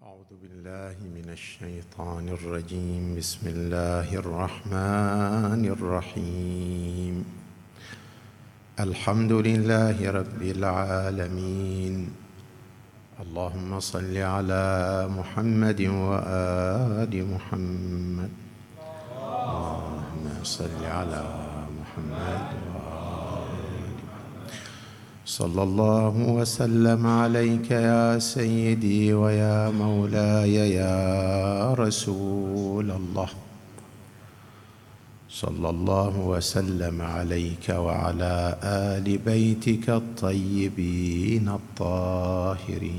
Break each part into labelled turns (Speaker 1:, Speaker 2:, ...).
Speaker 1: أعوذ بالله من الشيطان الرجيم. بسم الله الرحمن الرحيم. الحمد لله رب العالمين. اللهم صل على محمد وآل محمد. اللهم صل على محمد صلى الله وسلم عليك يا سيدي ويا مولاي يا رسول الله. صلى الله وسلم عليك وعلى آل بيتك الطيبين الطاهرين.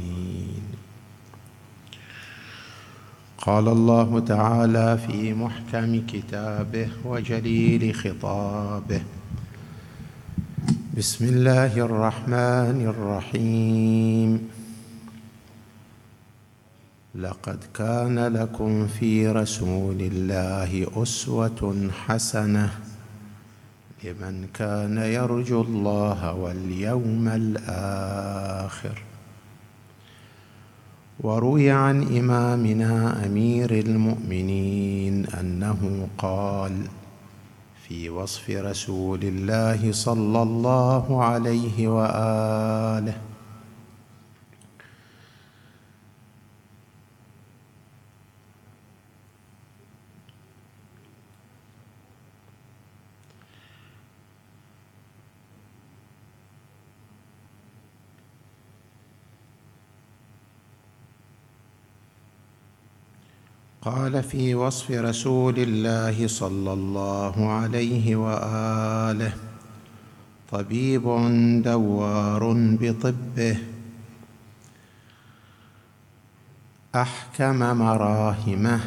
Speaker 1: قال الله تعالى في محكم كتابه وجليل خطابه بسم الله الرحمن الرحيم. لقد كان لكم في رسول الله أسوة حسنة لمن كان يرجو الله واليوم الآخر. وروي عن إمامنا أمير المؤمنين أنه قال في وصف رسول الله صلى الله عليه وآله. قال في وصف رسول الله صلى الله عليه وآله طبيب دوار بطبه أحكم مراهمه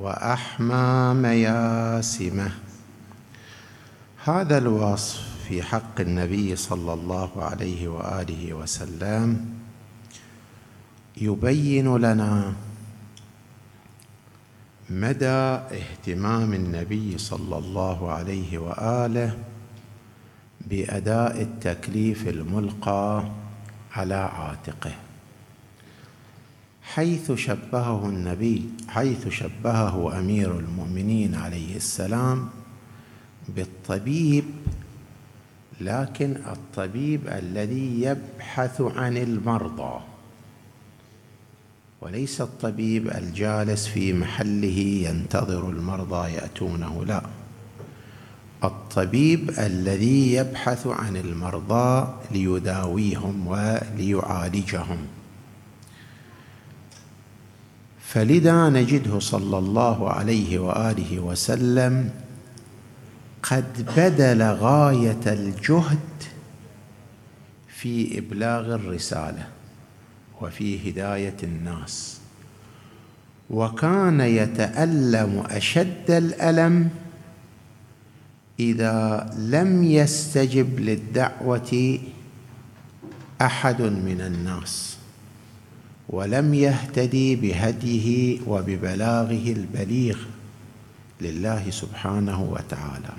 Speaker 1: وأحمى مياسمه. هذا الوصف في حق النبي صلى الله عليه وآله وسلم يبين لنا مدى اهتمام النبي صلى الله عليه وآله بأداء التكليف الملقى على عاتقه. حيث شبهه النبي حيث شبهه أمير المؤمنين عليه السلام بالطبيب لكن الطبيب الذي يبحث عن المرضى. وليس الطبيب الجالس في محله ينتظر المرضى يأتونه لا. الطبيب الذي يبحث عن المرضى ليداويهم وليعالجهم. فلذا نجده صلى الله عليه وآله وسلم قد بذل غاية الجهد في إبلاغ الرسالة. وفي هداية الناس. وكان يتألم أشد الألم إذا لم يستجب للدعوة أحد من الناس ولم يهتدي بهديه وببلاغه البليغ لله سبحانه وتعالى.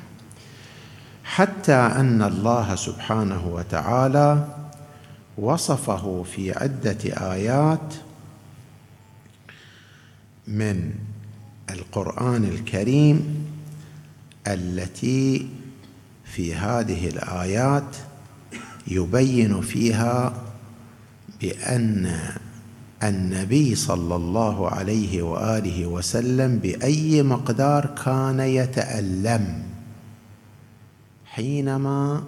Speaker 1: حتى أن الله سبحانه وتعالى وصفه في عدة آيات من القرآن الكريم التي في هذه الآيات يبين فيها بأن النبي صلى الله عليه وآله وسلم بأي مقدار كان يتألم حينما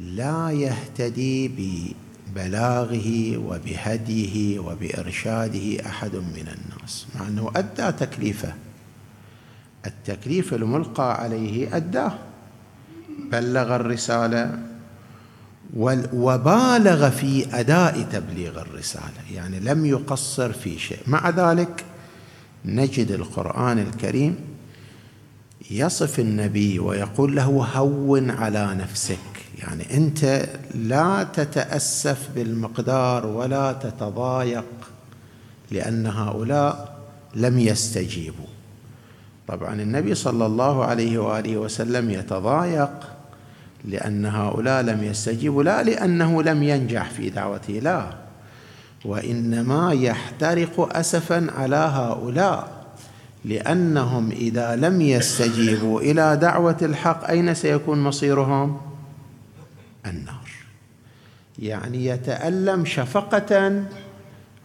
Speaker 1: لا يهتدي ببلاغه وبهديه وبإرشاده أحد من الناس مع أنه أدى تكليفه. التكليف الملقى عليه أداه. بلغ الرسالة وبالغ في أداء تبليغ الرسالة يعني لم يقصر في شيء. مع ذلك نجد القرآن الكريم يصف النبي ويقول له هون على نفسك. يعني أنت لا تتأسف بالمقدار ولا تتضايق لأن هؤلاء لم يستجيبوا. طبعا النبي صلى الله عليه وآله وسلم يتضايق لأن هؤلاء لم يستجيبوا لا لأنه لم ينجح في دعوته لا. وإنما يحترق اسفا على هؤلاء. لأنهم إذا لم يستجيبوا إلى دعوة الحق أين سيكون مصيرهم؟ النار. يعني يتألم شفقة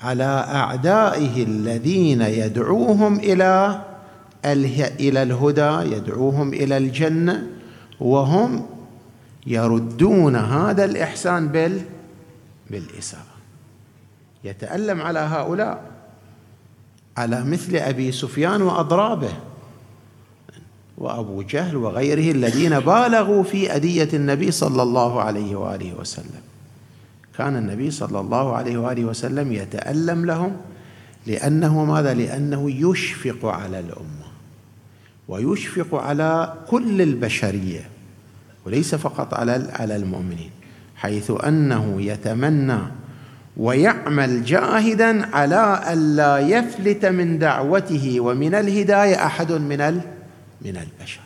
Speaker 1: على أعدائه الذين يدعوهم إلى إلى الهدى يدعوهم إلى الجنة وهم يردون هذا الإحسان بال بالإساءة. يتألم على هؤلاء. على مثل أبي سفيان وأضرابه وأبو جهل وغيره الذين بالغوا في اذيه النبي صلى الله عليه وآله وسلم. كان النبي صلى الله عليه وآله وسلم يتألم لهم لأنه ماذا؟ لأنه يشفق على الأمة ويشفق على كل البشرية وليس فقط على على المؤمنين حيث أنه يتمنى ويعمل جاهدا على الا يفلت من دعوته ومن الهداية أحد من من البشر.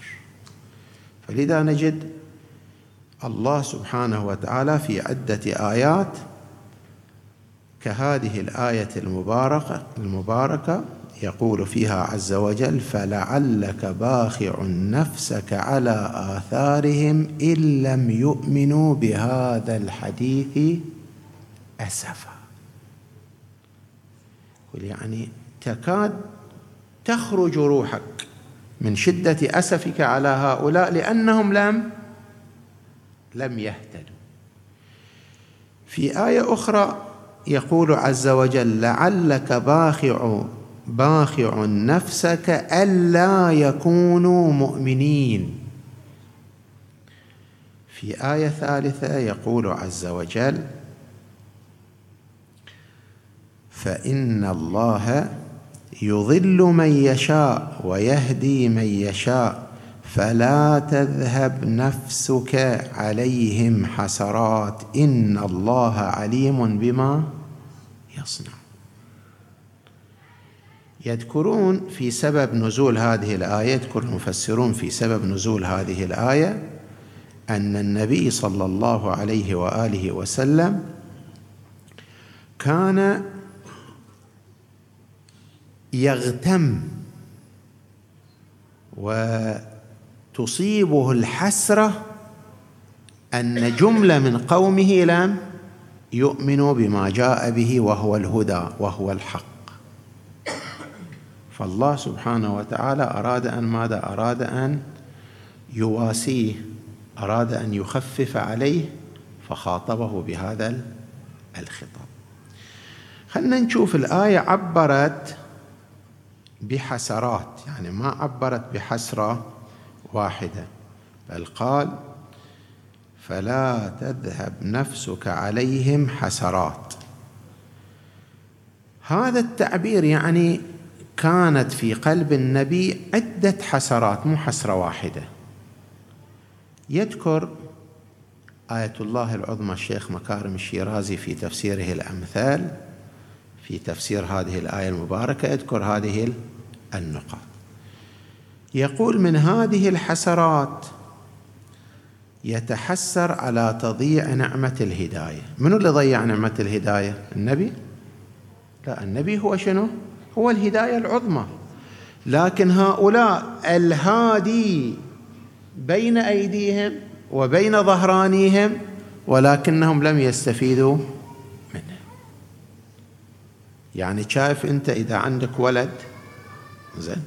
Speaker 1: فلذا نجد الله سبحانه وتعالى في عدة آيات كهذه الآية المباركة المباركة يقول فيها عز وجل فلعلك باخع نفسك على آثارهم إن لم يؤمنوا بهذا الحديث اسفا يعني تكاد تخرج روحك من شدة أسفك على هؤلاء لأنهم لم لم يهتدوا. في آية أخرى يقول عز وجل لعلك باخع باخع نفسك ألا يكونوا مؤمنين. في آية ثالثة يقول عز وجل فإن الله يضل من يشاء ويهدي من يشاء فلا تذهب نفسك عليهم حسرات إن الله عليم بما يصنع. يذكرون في سبب نزول هذه الآية يذكر المفسرون في سبب نزول هذه الآية أن النبي صلى الله عليه وآله وسلم كان يغتم وتصيبه الحسرة أن جملة من قومه لم يؤمنوا بما جاء به وهو الهدى وهو الحق. فالله سبحانه وتعالى أراد أن ماذا؟ أراد أن يواسيه أراد أن يخفف عليه فخاطبه بهذا الخطاب. خلنا نشوف الآية عبرت بحسرات يعني ما عبرت بحسرة واحدة بل قال فلا تذهب نفسك عليهم حسرات. هذا التعبير يعني كانت في قلب النبي عدة حسرات مو حسرة واحدة. يذكر آية الله العظمى الشيخ مكارم الشيرازي في تفسيره الأمثال في تفسير هذه الآية المباركة يذكر هذه النقاط. يقول من هذه الحسرات يتحسر على تضييع نعمة الهداية. من اللي ضيع نعمة الهداية؟ النبي؟ لا النبي هو شنو؟ هو الهداية العظمى. لكن هؤلاء الهادي بين أيديهم وبين ظهرانيهم ولكنهم لم يستفيدوا يعني شايف أنت إذا عندك ولد زين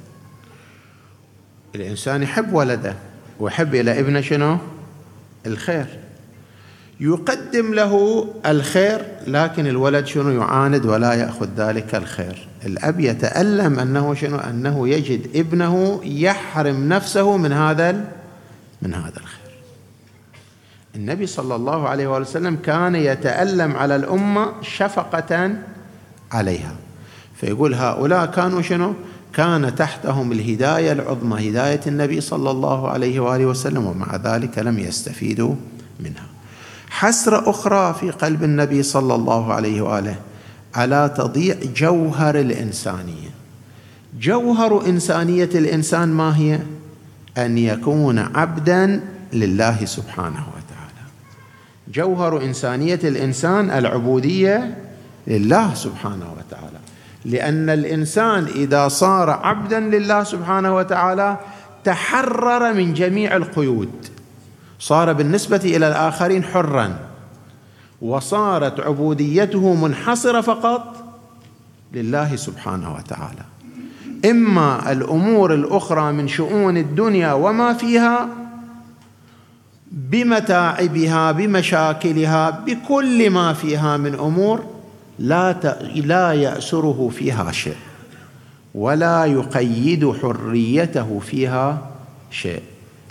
Speaker 1: الإنسان يحب ولده ويحب إلى ابنه شنو؟ الخير. يقدم له الخير لكن الولد شنو يعاند ولا يأخذ ذلك الخير. الأب يتألم أنه شنو؟ أنه يجد ابنه يحرم نفسه من هذا من هذا الخير. النبي صلى الله عليه وسلم كان يتألم على الأمة شفقة عليها. فيقول هؤلاء كانوا شنو؟ كان تحتهم الهداية العظمى هداية النبي صلى الله عليه وآله وسلم ومع ذلك لم يستفيدوا منها. حسرة أخرى في قلب النبي صلى الله عليه وآله على تضييع جوهر الإنسانية؟ جوهر إنسانية الإنسان ما هي؟ أن يكون عبدا لله سبحانه وتعالى. جوهر إنسانية الإنسان العبودية لله سبحانه وتعالى. لأن الإنسان إذا صار عبدا لله سبحانه وتعالى تحرر من جميع القيود. صار بالنسبة إلى الآخرين حرا. وصارت عبوديته منحصرة فقط لله سبحانه وتعالى. إما الأمور الأخرى من شؤون الدنيا وما فيها بمتاعبها بمشاكلها بكل ما فيها من أمور لا لا يأسره فيها شيء ولا يقيد حريته فيها شيء.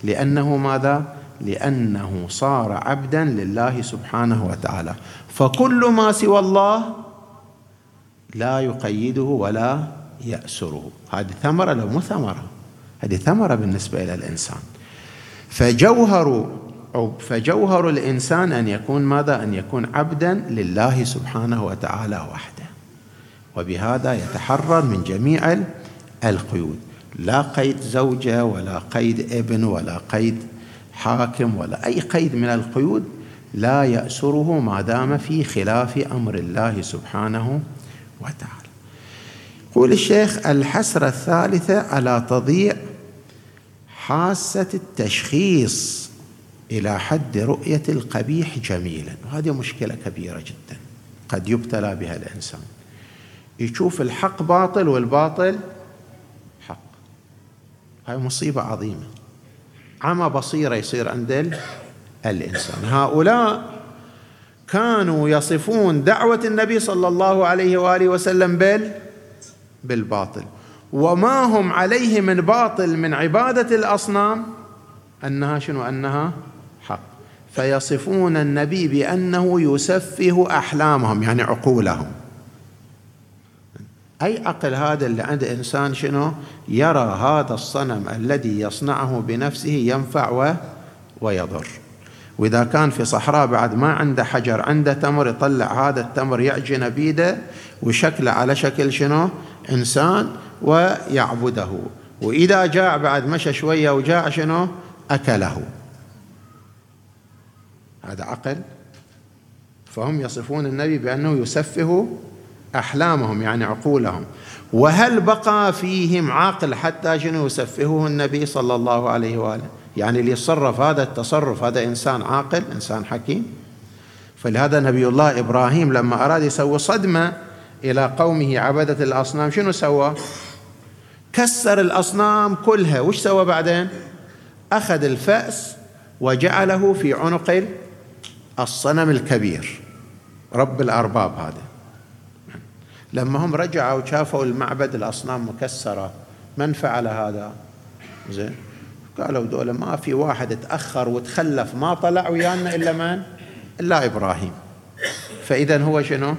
Speaker 1: لأنه ماذا؟ لأنه صار عبدا لله سبحانه وتعالى. فكل ما سوى الله لا يقيده ولا يأسره. هذه ثمرة لو مو ثمرة؟ هذه ثمرة بالنسبة إلى الإنسان. فجوهر فجوهر الإنسان أن يكون ماذا؟ أن يكون عبدا لله سبحانه وتعالى وحده. وبهذا يتحرر من جميع القيود. لا قيد زوجة ولا قيد ابن ولا قيد حاكم ولا أي قيد من القيود لا يأسره ما دام في خلاف أمر الله سبحانه وتعالى. يقول الشيخ الحسرة الثالثة على تضييع حاسة التشخيص. إلى حد رؤية القبيح جميلا. وهذه مشكلة كبيرة جدا. قد يبتلى بها الإنسان. يشوف الحق باطل والباطل حق. هاي مصيبة عظيمة. عمى بصيرة يصير عند الإنسان. هؤلاء كانوا يصفون دعوة النبي صلى الله عليه وآله وسلم بال بالباطل. وما هم عليه من باطل من عبادة الأصنام؟ أنها شنو؟ أنها فيصفون النبي بأنه يسفه أحلامهم يعني عقولهم. أي عقل هذا اللي عند إنسان شنو؟ يرى هذا الصنم الذي يصنعه بنفسه ينفع و... ويضر. وإذا كان في صحراء بعد ما عنده حجر عنده تمر يطلع هذا التمر يعجن بيده وشكله على شكل شنو؟ إنسان ويعبده. وإذا جاع بعد مشى شوية وجاع شنو؟ أكله. هذا عقل. فهم يصفون النبي بأنه يسفه أحلامهم يعني عقولهم. وهل بقى فيهم عقل حتى شنو يسفهه النبي صلى الله عليه وآله؟ يعني اللي يتصرف هذا التصرف هذا إنسان عاقل إنسان حكيم. فلهذا نبي الله إبراهيم لما أراد يسوي صدمة إلى قومه عبدة الأصنام شنو سوى؟ كسر الأصنام كلها. وش سوى بعدين؟ أخذ الفأس وجعله في عنق الصنم الكبير. رب الأرباب هذا. لما هم رجعوا وشافوا المعبد الأصنام مكسرة. من فعل هذا؟ زين. قالوا دول ما في واحد تأخر وتخلف ما طلع ويانا إلا من؟ إلا إبراهيم. فإذا هو شنو؟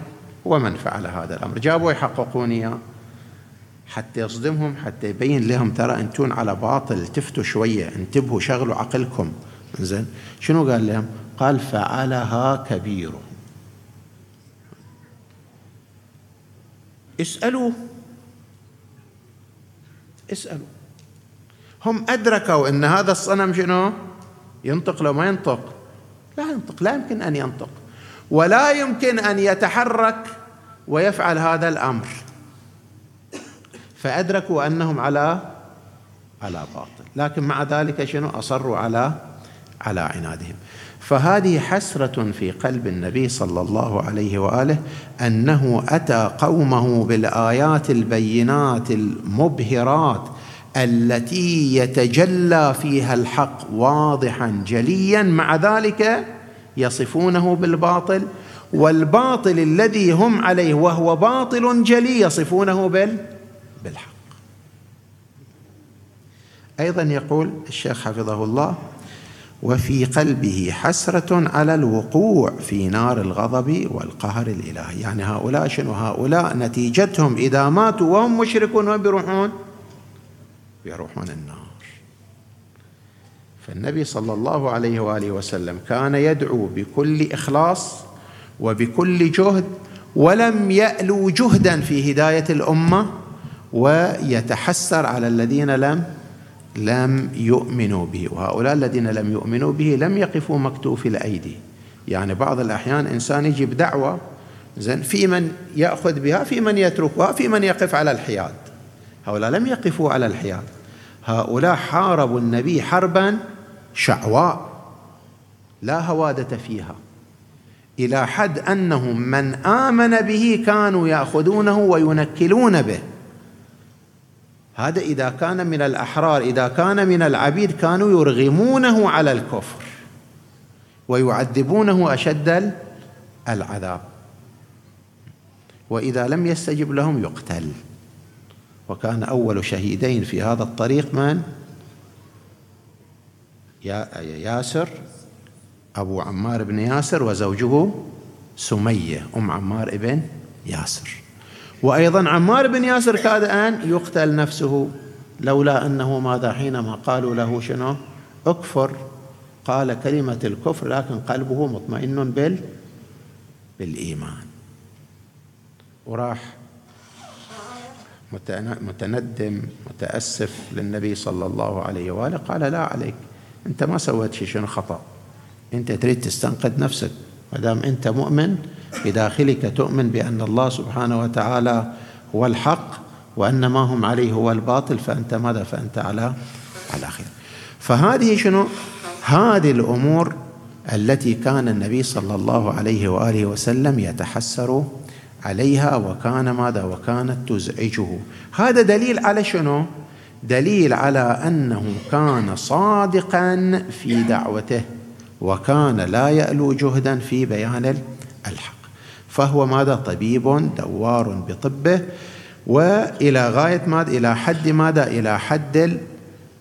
Speaker 1: هو من فعل هذا الأمر. جابوا يحققون إياه. حتى يصدمهم حتى يبين لهم ترى أنتون على باطل التفتوا شوية انتبهوا شغلوا عقلكم. زين. شنو قال لهم؟ قال فعلها كبير. اسألوا. اسألوا. هم أدركوا أن هذا الصنم شنو؟ ينطق لو ما ينطق. لا ينطق لا يمكن أن ينطق. ولا يمكن أن يتحرك ويفعل هذا الأمر. فأدركوا أنهم على على باطل. لكن مع ذلك شنو؟ أصروا على على عنادهم. فهذه حسرة في قلب النبي صلى الله عليه وآله أنه أتى قومه بالآيات البينات المبهرات التي يتجلى فيها الحق واضحا جليا. مع ذلك يصفونه بالباطل والباطل الذي هم عليه وهو باطل جلي يصفونه بال بالحق. أيضا يقول الشيخ حفظه الله وفي قلبه حسرة على الوقوع في نار الغضب والقهر الإلهي. يعني هؤلاء شنو؟ هؤلاء نتيجتهم إذا ماتوا وهم مشركون وين بيروحون؟ بيروحون النار. فالنبي صلى الله عليه وآله وسلم كان يدعو بكل إخلاص وبكل جهد ولم يألو جهدا في هداية الأمة ويتحسر على الذين لم لم يؤمنوا به وهؤلاء الذين لم يؤمنوا به لم يقفوا مكتوف الأيدي. يعني بعض الأحيان إنسان يجي بدعوة زين في من يأخذ بها في من يتركها في من يقف على الحياد. هؤلاء لم يقفوا على الحياد. هؤلاء حاربوا النبي حربا شعواء لا هوادة فيها. إلى حد أنهم من آمن به كانوا يأخذونه وينكلون به. هذا إذا كان من الأحرار إذا كان من العبيد كانوا يرغمونه على الكفر ويعذبونه أشد العذاب. وإذا لم يستجب لهم يقتل. وكان أول شهيدين في هذا الطريق من؟ ياسر أبو عمار بن ياسر وزوجه سمية أم عمار بن ياسر. وأيضا عمار بن ياسر كاد أن يقتل نفسه لولا أنه ماذا حينما قالوا له شنو؟ اكفر. قال كلمة الكفر لكن قلبه مطمئن بال بالإيمان. وراح متندم متأسف للنبي صلى الله عليه وآله. قال لا عليك أنت ما سويت شيء شنو خطأ؟ أنت تريد تستنقذ نفسك ما دام أنت مؤمن بداخلك تؤمن بأن الله سبحانه وتعالى هو الحق وأن ما هم عليه هو الباطل فأنت ماذا؟ فأنت على على خير. فهذه شنو؟ هذه الأمور التي كان النبي صلى الله عليه وآله وسلم يتحسر عليها وكان ماذا؟ وكانت تزعجه. هذا دليل على شنو؟ دليل على أنه كان صادقا في دعوته وكان لا يألو جهدا في بيان الحق. فهو ماذا؟ طبيب دوار بطبه. وإلى غاية ماذا؟ إلى حد ماذا؟ إلى حد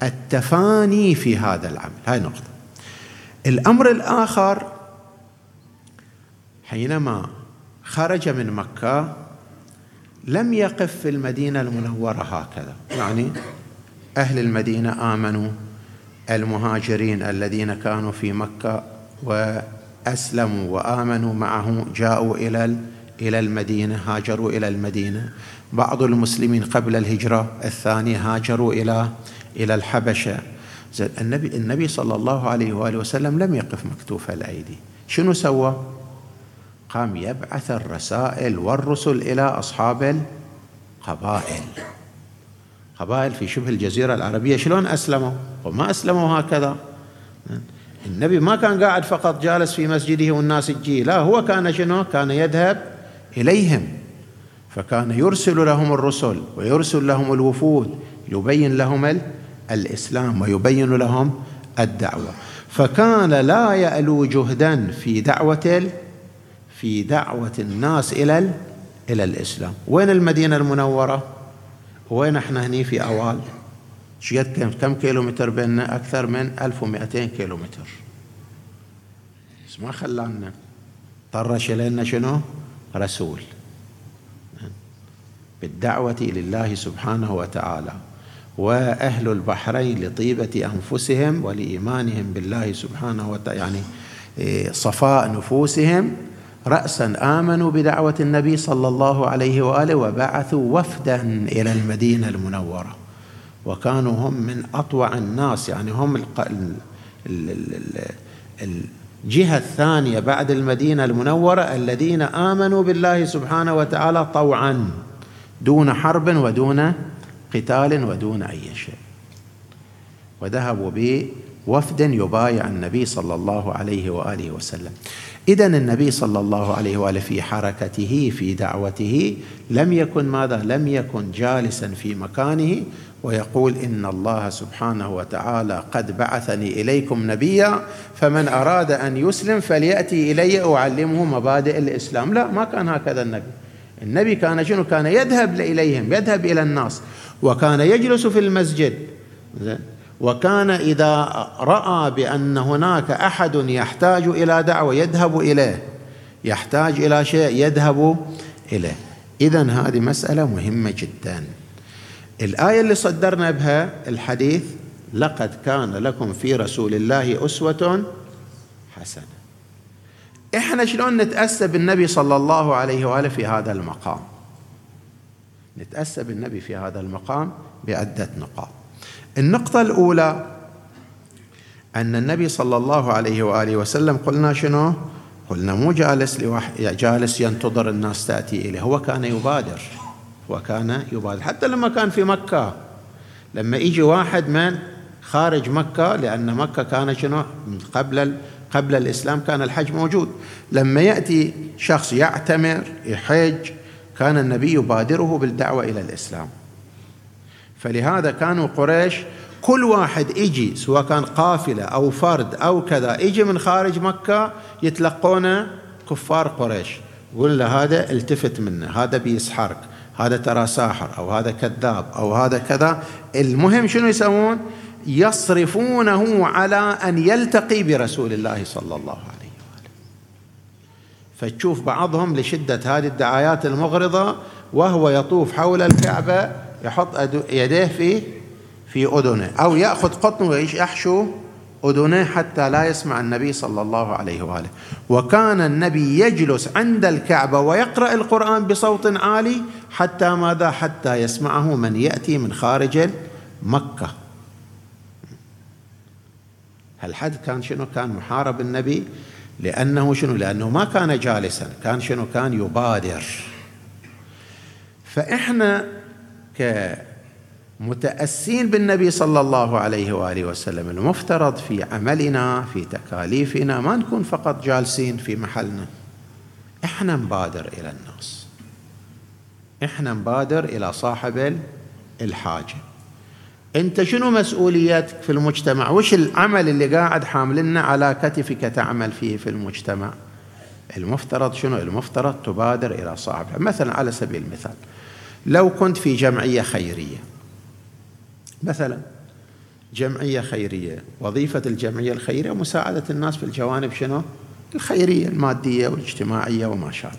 Speaker 1: التفاني في هذا العمل. هاي نقطة. الأمر الآخر حينما خرج من مكة لم يقف في المدينة المنورة هكذا. يعني أهل المدينة آمنوا المهاجرين الذين كانوا في مكة واسلموا وآمنوا معه جاءوا إلى إلى المدينة هاجروا إلى المدينة. بعض المسلمين قبل الهجرة الثانية هاجروا إلى الحبشة. زين النبي النبي صلى الله عليه وآله وسلم لم يقف مكتوف الأيدي. شنو سوى؟ قام يبعث الرسائل والرسل إلى أصحاب القبائل. قبائل في شبه الجزيرة العربية شلون أسلموا؟ وما أسلموا هكذا. النبي ما كان قاعد فقط جالس في مسجده والناس تجي. لا هو كان شنو؟ كان يذهب إليهم. فكان يرسل لهم الرسل ويرسل لهم الوفود يبين لهم الإسلام ويبين لهم الدعوة. فكان لا يألو جهدا في دعوة في دعوة الناس إلى إلى الإسلام. وين المدينة المنورة؟ وين إحنا هني في أوال شقد كم كيلو متر بيننا؟ أكثر من 1200 كيلو متر بس ما خلانا. طرش لنا شنو؟ رسول. بالدعوة لله سبحانه وتعالى. وأهل البحرين لطيبة أنفسهم ولإيمانهم بالله سبحانه وتعالى يعني إيه، صفاء نفوسهم. رأسا آمنوا بدعوة النبي صلى الله عليه وآله وبعثوا وفدا إلى المدينة المنورة. وكانوا هم من أطوع الناس يعني هم الجهة الثانية بعد المدينة المنورة الذين آمنوا بالله سبحانه وتعالى طوعا دون حرب ودون قتال ودون أي شيء. وذهبوا بوفد يبايع النبي صلى الله عليه وآله وسلم. إذا النبي صلى الله عليه وآله في حركته في دعوته لم يكن ماذا؟ لم يكن جالسا في مكانه ويقول إن الله سبحانه وتعالى قد بعثني إليكم نبيا فمن أراد أن يسلم فليأتي إلي أعلمه مبادئ الإسلام. لا ما كان هكذا النبي. النبي كان شنو؟ كان يذهب إليهم يذهب إلى الناس وكان يجلس في المسجد. وكان إذا رأى بأن هناك أحد يحتاج إلى دعوة يذهب إليه. يحتاج إلى شيء يذهب إليه. اذا هذه مسألة مهمة جدا. الآية اللي صدرنا بها الحديث لقد كان لكم في رسول الله أسوة حسنة. إحنا شلون نتأسى بالنبي صلى الله عليه وآله في هذا المقام؟ نتأسى بالنبي في هذا المقام بعدة نقاط. النقطة الأولى أن النبي صلى الله عليه وآله وسلم قلنا شنو؟ قلنا مو جالس لواحد جالس ينتظر الناس تأتي إليه هو كان يبادر هو كان يبادر. حتى لما كان في مكة لما يجي واحد من خارج مكة لأن مكة كان شنو؟ قبل قبل الإسلام كان الحج موجود. لما يأتي شخص يعتمر يحج كان النبي يبادره بالدعوة إلى الإسلام. فلهذا كانوا قريش كل واحد يجي سواء كان قافلة أو فرد أو كذا يجي من خارج مكة يتلقونه كفار قريش. يقول له هذا التفت منه هذا بيسحرك هذا ترى ساحر أو هذا كذاب أو هذا كذا. المهم شنو يسوون؟ يصرفونه على أن يلتقي برسول الله صلى الله عليه وآله. فتشوف بعضهم لشدة هذه الدعايات المغرضة وهو يطوف حول الكعبة يحط يديه في في أذنه أو يأخذ قطن ويحشو أذنيه حتى لا يسمع النبي صلى الله عليه وآله. وكان النبي يجلس عند الكعبة ويقرأ القرآن بصوت عالي حتى ماذا؟ حتى يسمعه من يأتي من خارج مكة. هالحد كان شنو؟ كان محارب النبي لأنه شنو؟ لأنه ما كان جالسا كان شنو؟ كان يبادر. فإحنا كمتأسين بالنبي صلى الله عليه وآله وسلم المفترض في عملنا في تكاليفنا ما نكون فقط جالسين في محلنا. إحنا نبادر إلى الناس. إحنا نبادر إلى صاحب الحاجة. أنت شنو مسؤوليتك في المجتمع؟ وش العمل اللي قاعد حاملنا على كتفك تعمل فيه في المجتمع؟ المفترض شنو؟ المفترض تبادر إلى صاحبها مثلا على سبيل المثال لو كنت في جمعية خيرية مثلا جمعية خيرية وظيفة الجمعية الخيرية مساعده الناس في الجوانب شنو؟ الخيرية المادية والاجتماعية وما شابه.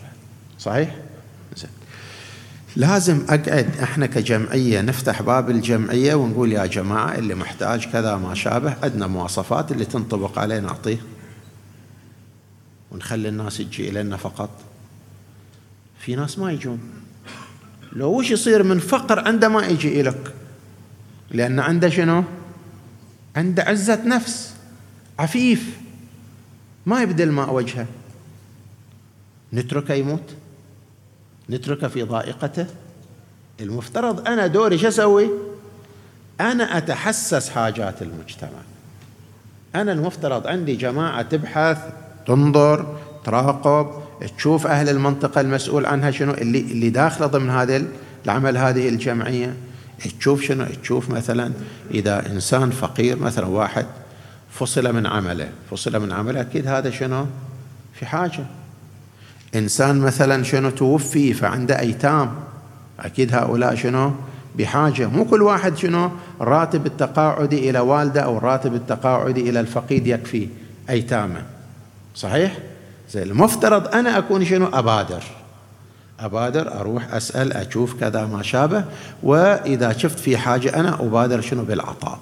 Speaker 1: صحيح؟ زين. لازم أقعد إحنا كجمعية نفتح باب الجمعية ونقول يا جماعة اللي محتاج كذا ما شابه عندنا مواصفات اللي تنطبق عليه نعطيه. ونخلي الناس تجي إلينا فقط. في ناس ما يجون. لو وش يصير من فقر عنده ما يجي إليك لأن عنده شنو؟ عنده عزة نفس عفيف ما يبدل ماء وجهه. نتركه يموت؟ نتركه في ضائقته؟ المفترض أنا دوري شو أسوي؟ أنا أتحسس حاجات المجتمع. أنا المفترض عندي جماعة تبحث تنظر تراقب تشوف أهل المنطقة المسؤول عنها شنو؟ اللي اللي داخلة ضمن هذا العمل هذه الجمعية. تشوف شنو؟ تشوف مثلا إذا إنسان فقير مثلا واحد فصل من عمله. فصل من عمله أكيد هذا شنو؟ في حاجة. إنسان مثلا شنو توفي فعنده أيتام أكيد هؤلاء شنو؟ بحاجة. مو كل واحد شنو؟ راتب التقاعدي إلى والده أو راتب التقاعدي إلى الفقيد يكفي أيتامه. صحيح؟ زي المفترض أنا أكون شنو؟ أبادر. أبادر أروح أسأل أشوف كذا ما شابه وإذا شفت في حاجة أنا أبادر شنو؟ بالعطاء.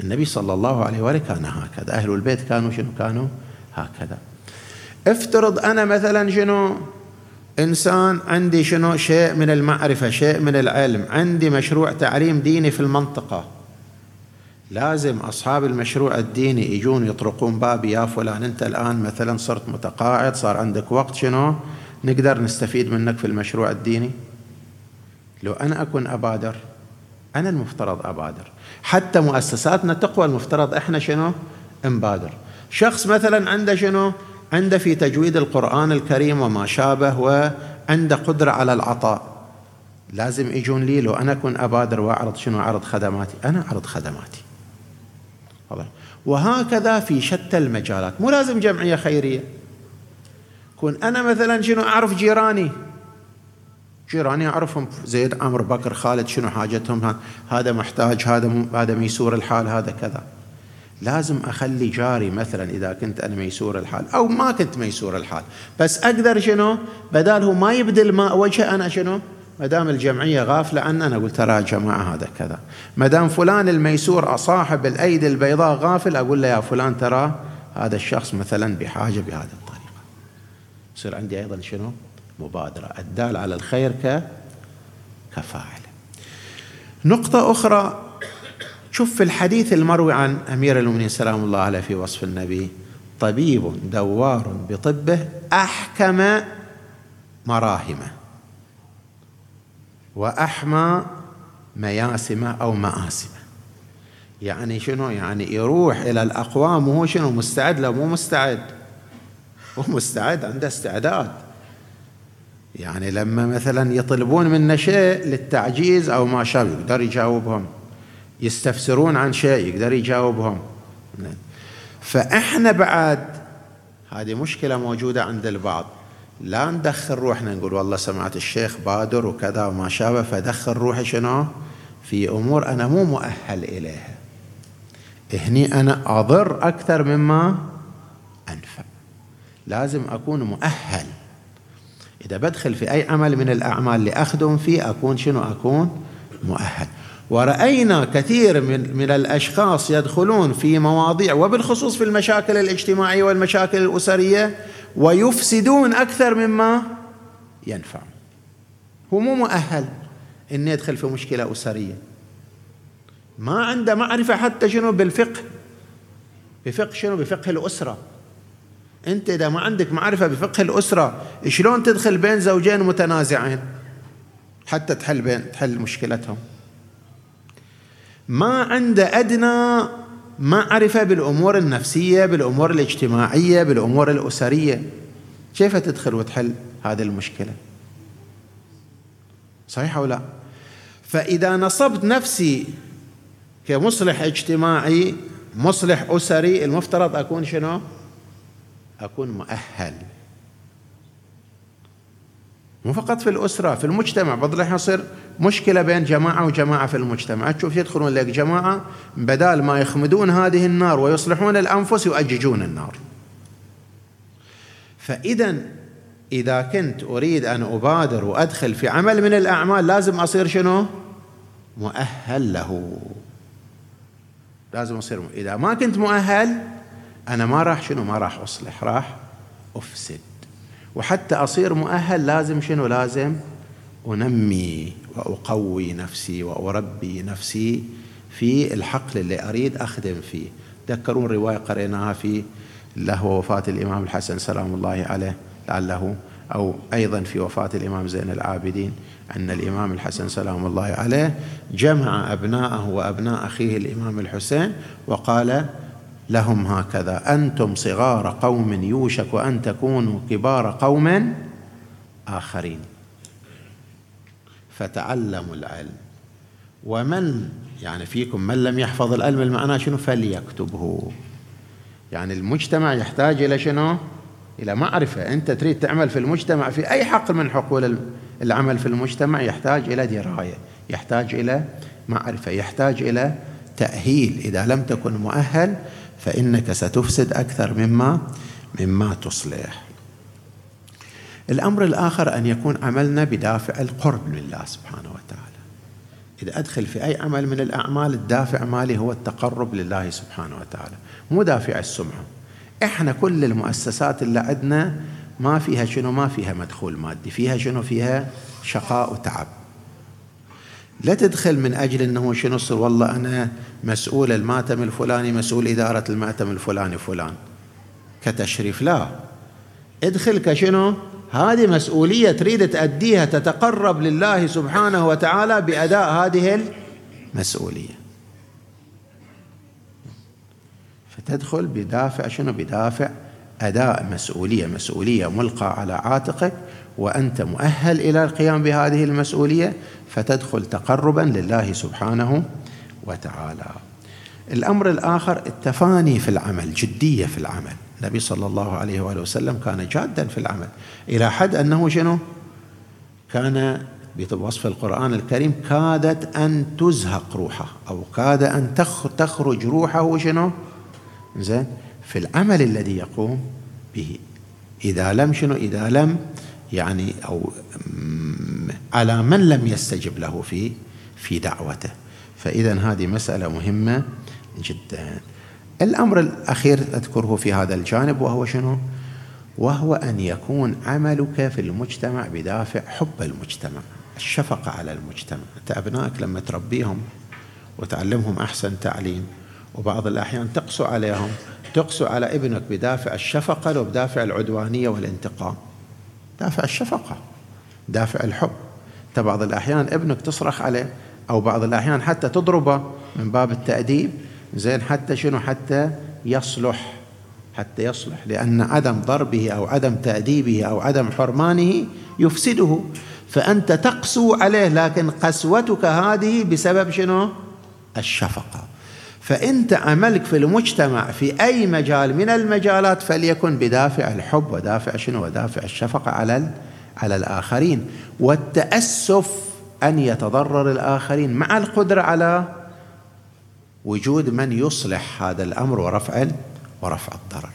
Speaker 1: النبي صلى الله عليه وآله كان هكذا. أهل البيت كانوا شنو؟ كانوا هكذا. افترض أنا مثلا شنو؟ إنسان عندي شنو؟ شيء من المعرفة شيء من العلم عندي مشروع تعليم ديني في المنطقة. لازم أصحاب المشروع الديني يجون يطرقون بابي يا فلان أنت الآن مثلا صرت متقاعد صار عندك وقت شنو؟ نقدر نستفيد منك في المشروع الديني؟ لو أنا أكون أبادر أنا المفترض أبادر. حتى مؤسساتنا تقوى المفترض إحنا شنو؟ نبادر. شخص مثلا عنده شنو؟ عنده في تجويد القرآن الكريم وما شابه وعنده قدرة على العطاء. لازم يجون لي لو أنا أكون أبادر وأعرض شنو؟ أعرض خدماتي. أنا أعرض خدماتي. وهكذا في شتى المجالات. مو لازم جمعية خيرية. كون أنا مثلا شنو أعرف جيراني؟ جيراني أعرفهم زيد عمرو بكر خالد شنو حاجتهم؟ هذا محتاج هذا هذا ميسور الحال هذا كذا. لازم أخلي جاري مثلا إذا كنت أنا ميسور الحال أو ما كنت ميسور الحال. بس أقدر شنو؟ بدال هو ما يبدل ما وجهه أنا شنو؟ ما دام الجمعية غافلة عنه أنا أقول ترى يا جماعة هذا كذا. ما دام فلان الميسور صاحب الأيدي البيضاء غافل أقول له يا فلان ترى هذا الشخص مثلا بحاجة بهذه الطريقة. يصير عندي أيضا شنو؟ مبادرة. الدال على الخير ك كفاعل. نقطة أخرى شوف في الحديث المروي عن أمير المؤمنين سلام الله عليه في وصف النبي طبيب دوار بطبه أحكم مراهمه. وأحمى مياسمة أو مآسمة. يعني شنو؟ يعني يروح إلى الأقوام وهو شنو؟ مستعد لو مو مستعد. هو مستعد عنده استعداد. يعني لما مثلا يطلبون منه شيء للتعجيز أو ما شابه يقدر يجاوبهم. يستفسرون عن شيء يقدر يجاوبهم. فإحنا بعد هذه مشكلة موجودة عند البعض. لا ندخل روحنا. نقول والله سمعت الشيخ بادر وكذا وما شابه فدخل روحي شنو؟ في أمور أنا مو مؤهل إليها. هني أنا أضر أكثر مما أنفع. لازم أكون مؤهل. إذا بدخل في أي عمل من الأعمال اللي أخدم فيه أكون شنو؟ أكون مؤهل. ورأينا كثير من, من الأشخاص يدخلون في مواضيع وبالخصوص في المشاكل الاجتماعية والمشاكل الأسرية ويفسدون أكثر مما ينفع. هو مو مؤهل أن يدخل في مشكلة أسرية. ما عنده معرفة حتى شنو بالفقه. بفقه شنو؟ بفقه الأسرة. أنت إذا ما عندك معرفة بفقه الأسرة شلون تدخل بين زوجين متنازعين؟ حتى تحل بين تحل مشكلتهم. ما عنده أدنى معرفة بالأمور النفسية بالأمور الاجتماعية بالأمور الأسرية. كيف تدخل وتحل هذه المشكلة؟ صحيح أو لا؟ فإذا نصبت نفسي كمصلح اجتماعي مصلح أسري المفترض أكون شنو؟ أكون مؤهل. مو فقط في الأسرة في المجتمع. بعض الأحيان يصير مشكلة بين جماعة وجماعة في المجتمع. تشوف يدخلون لك جماعة بدال ما يخمدون هذه النار ويصلحون الأنفس يؤججون النار. فإذا إذا كنت أريد أن أبادر وأدخل في عمل من الأعمال لازم أصير شنو؟ مؤهل له. لازم أصير إذا ما كنت مؤهل أنا ما راح شنو؟ ما راح أصلح راح أفسد. وحتى أصير مؤهل لازم شنو لازم؟ أنمي وأقوي نفسي وأربي نفسي في الحقل اللي أريد أخدم فيه. تذكرون رواية قريناها في له وفاة الإمام الحسن سلام الله عليه لعله أو أيضا في وفاة الإمام زين العابدين أن الإمام الحسن سلام الله عليه جمع أبناءه وأبناء أخيه الإمام الحسين وقال لهم هكذا. أنتم صغار قوم يوشك ان تكونوا كبار قوم آخرين. فتعلموا العلم. ومن يعني فيكم من لم يحفظ العلم المعنى شنو؟ فليكتبه. يعني المجتمع يحتاج إلى شنو؟ إلى معرفة. أنت تريد تعمل في المجتمع في أي حق من حقوق العمل في المجتمع يحتاج إلى دراية يحتاج إلى معرفة يحتاج إلى تأهيل. إذا لم تكن مؤهل فإنك ستفسد أكثر مما مما تصلح. الأمر الآخر أن يكون عملنا بدافع القرب لله سبحانه وتعالى. إذا أدخل في أي عمل من الأعمال الدافع مالي هو التقرب لله سبحانه وتعالى. مو دافع السمعة. إحنا كل المؤسسات اللي عندنا ما فيها شنو؟ ما فيها مدخول مادي. فيها شنو؟ فيها شقاء وتعب. لا تدخل من أجل أنه شنو صر والله أنا مسؤول الماتم الفلاني مسؤول إدارة الماتم الفلاني فلان. كتشريف لا. ادخل كشنو؟ هذه مسؤولية تريد تأديها تتقرب لله سبحانه وتعالى بأداء هذه المسؤولية. فتدخل بدافع شنو بدافع؟ أداء مسؤولية مسؤولية ملقى على عاتقك وأنت مؤهل إلى القيام بهذه المسؤولية فتدخل تقربا لله سبحانه وتعالى. الأمر الآخر التفاني في العمل جدية في العمل. النبي صلى الله عليه وآله وسلم كان جادا في العمل. إلى حد أنه شنو؟ كان بوصف القرآن الكريم كادت أن تزهق روحه أو كاد أن تخرج روحه شنو؟ زين. في العمل الذي يقوم به. إذا لم شنو؟ إذا لم يعني أو على من لم يستجب له في في دعوته. فإذا هذه مسألة مهمة جدا. الأمر الأخير أذكره في هذا الجانب وهو شنو؟ وهو أن يكون عملك في المجتمع بدافع حب المجتمع الشفقة على المجتمع. أنت أبنائك لما تربيهم وتعلمهم أحسن تعليم وبعض الأحيان تقسو عليهم تقسو على ابنك بدافع الشفقة لو بدافع العدوانية والانتقام. دافع الشفقة دافع الحب. انت بعض الأحيان ابنك تصرخ عليه أو بعض الأحيان حتى تضربه من باب التأديب. زين حتى شنو؟ حتى يصلح حتى يصلح. لأن عدم ضربه أو عدم تأديبه أو عدم حرمانه يفسده. فأنت تقسو عليه لكن قسوتك هذه بسبب شنو؟ الشفقة. فأنت عملك في المجتمع في أي مجال من المجالات فليكن بدافع الحب ودافع شنو؟ ودافع الشفقة على على الآخرين. والتأسف أن يتضرر الآخرين مع القدرة على وجود من يصلح هذا الأمر ورفع ورفع الضرر.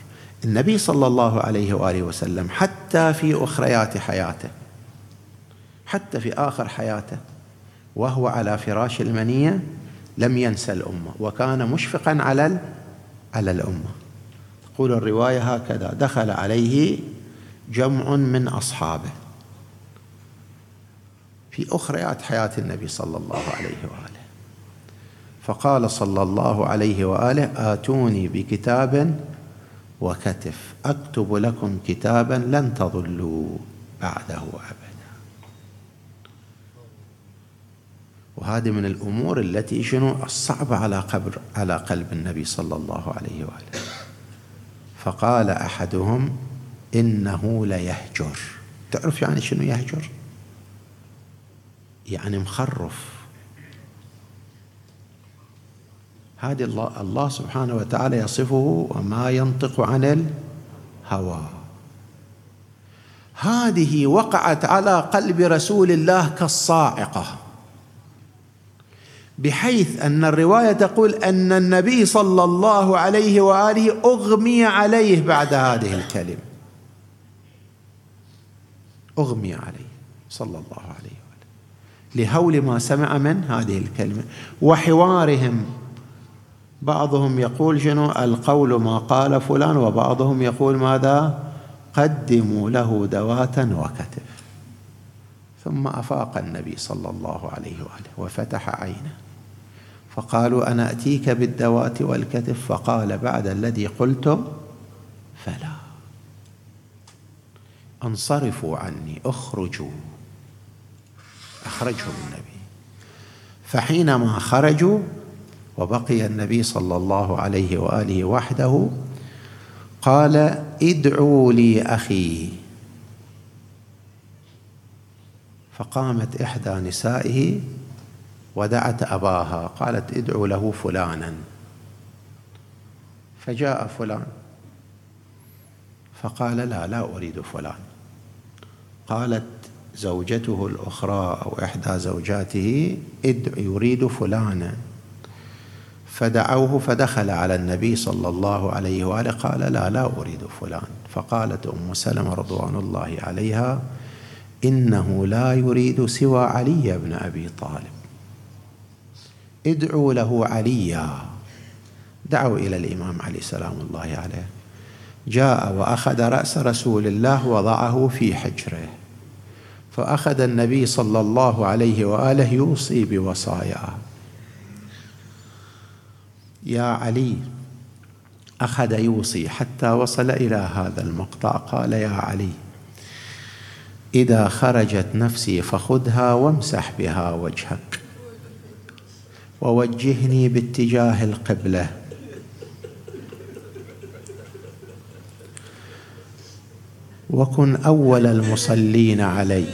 Speaker 1: النبي صلى الله عليه وآله وسلم حتى في أخريات حياته حتى في آخر حياته وهو على فراش المنية لم ينسى الأمة وكان مشفقا على على الأمة. تقول الرواية هكذا دخل عليه جمع من أصحابه. في أخريات حياة النبي صلى الله عليه وآله. فقال صلى الله عليه وآله آتوني بكتاب وكتف أكتب لكم كتابا لن تضلوا بعده أبدا. وهذه من الأمور التي شنو الصعبة على قبر على قلب النبي صلى الله عليه وآله. فقال أحدهم إنه ليهجر. تعرف يعني شنو يهجر؟ يعني مخرف. هذه الله الله سبحانه وتعالى يصفه وما ينطق عن الهوى. هذه وقعت على قلب رسول الله كالصاعقة. بحيث أن الرواية تقول أن النبي صلى الله عليه وآله أغمي عليه بعد هذه الكلمة. أغمي عليه صلى الله عليه وآله. لهول ما سمع من هذه الكلمة. وحوارهم. بعضهم يقول شنو؟ القول ما قال فلان وبعضهم يقول ماذا؟ قدموا له دواة وكتف. ثم أفاق النبي صلى الله عليه وآله وفتح عينه. فقالوا أنا أتيك بالدوات والكتف؟ فقال بعد الذي قلتم فلا. انصرفوا عني اخرجوا. أخرجهم النبي. فحينما خرجوا وبقي النبي صلى الله عليه وآله وحده قال ادعوا لي أخي. فقامت إحدى نسائه ودعت أباها قالت ادعوا له فلانا. فجاء فلان فقال لا لا أريد فلان. قالت زوجته الأخرى أو إحدى زوجاته يريد فلانا. فدعوه فدخل على النبي صلى الله عليه وآله قال لا لا أريد فلان. فقالت أم سلمة رضوان الله عليها إنه لا يريد سوى علي بن أبي طالب. ادعوا له عليا. دعوا إلى الإمام علي سلام الله عليه. جاء وأخذ رأس رسول الله وضعه في حجره. فأخذ النبي صلى الله عليه وآله يوصي بوصاياه يا علي أخذ يوصي حتى وصل إلى هذا المقطع. قال يا علي إذا خرجت نفسي فخذها وامسح بها وجهك. ووجهني باتجاه القبلة. وكن أول المصلين علي.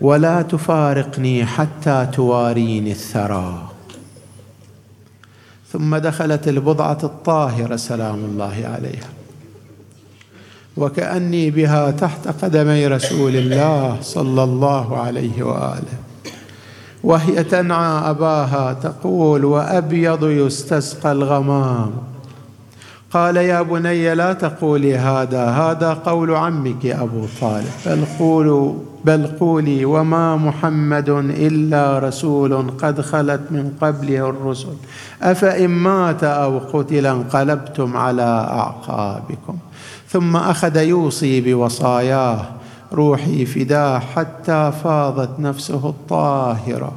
Speaker 1: ولا تفارقني حتى تواريني الثرى. ثم دخلت البضعة الطاهرة سلام الله عليها. وكأني بها تحت قدمي رسول الله صلى الله عليه وآله. وهي تنعى أباها تقول وأبيض يستسقى الغمام. قال يا بني لا تقولي هذا هذا قول عمك أبو طالب. بل قولوا بل قولي وما محمد إلا رسول قد خلت من قبله الرسل. أفإن مات أو قتل انقلبتم على أعقابكم. ثم أخذ يوصي بوصاياه روحي فداه حتى فاضت نفسه الطاهرة.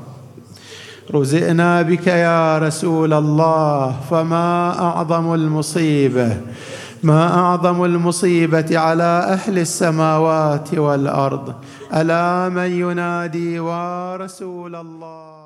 Speaker 1: رزئنا بك يا رسول الله فما أعظم المصيبة؟ ما أعظم المصيبة على أهل السماوات والأرض؟ ألا من ينادي ورسول الله؟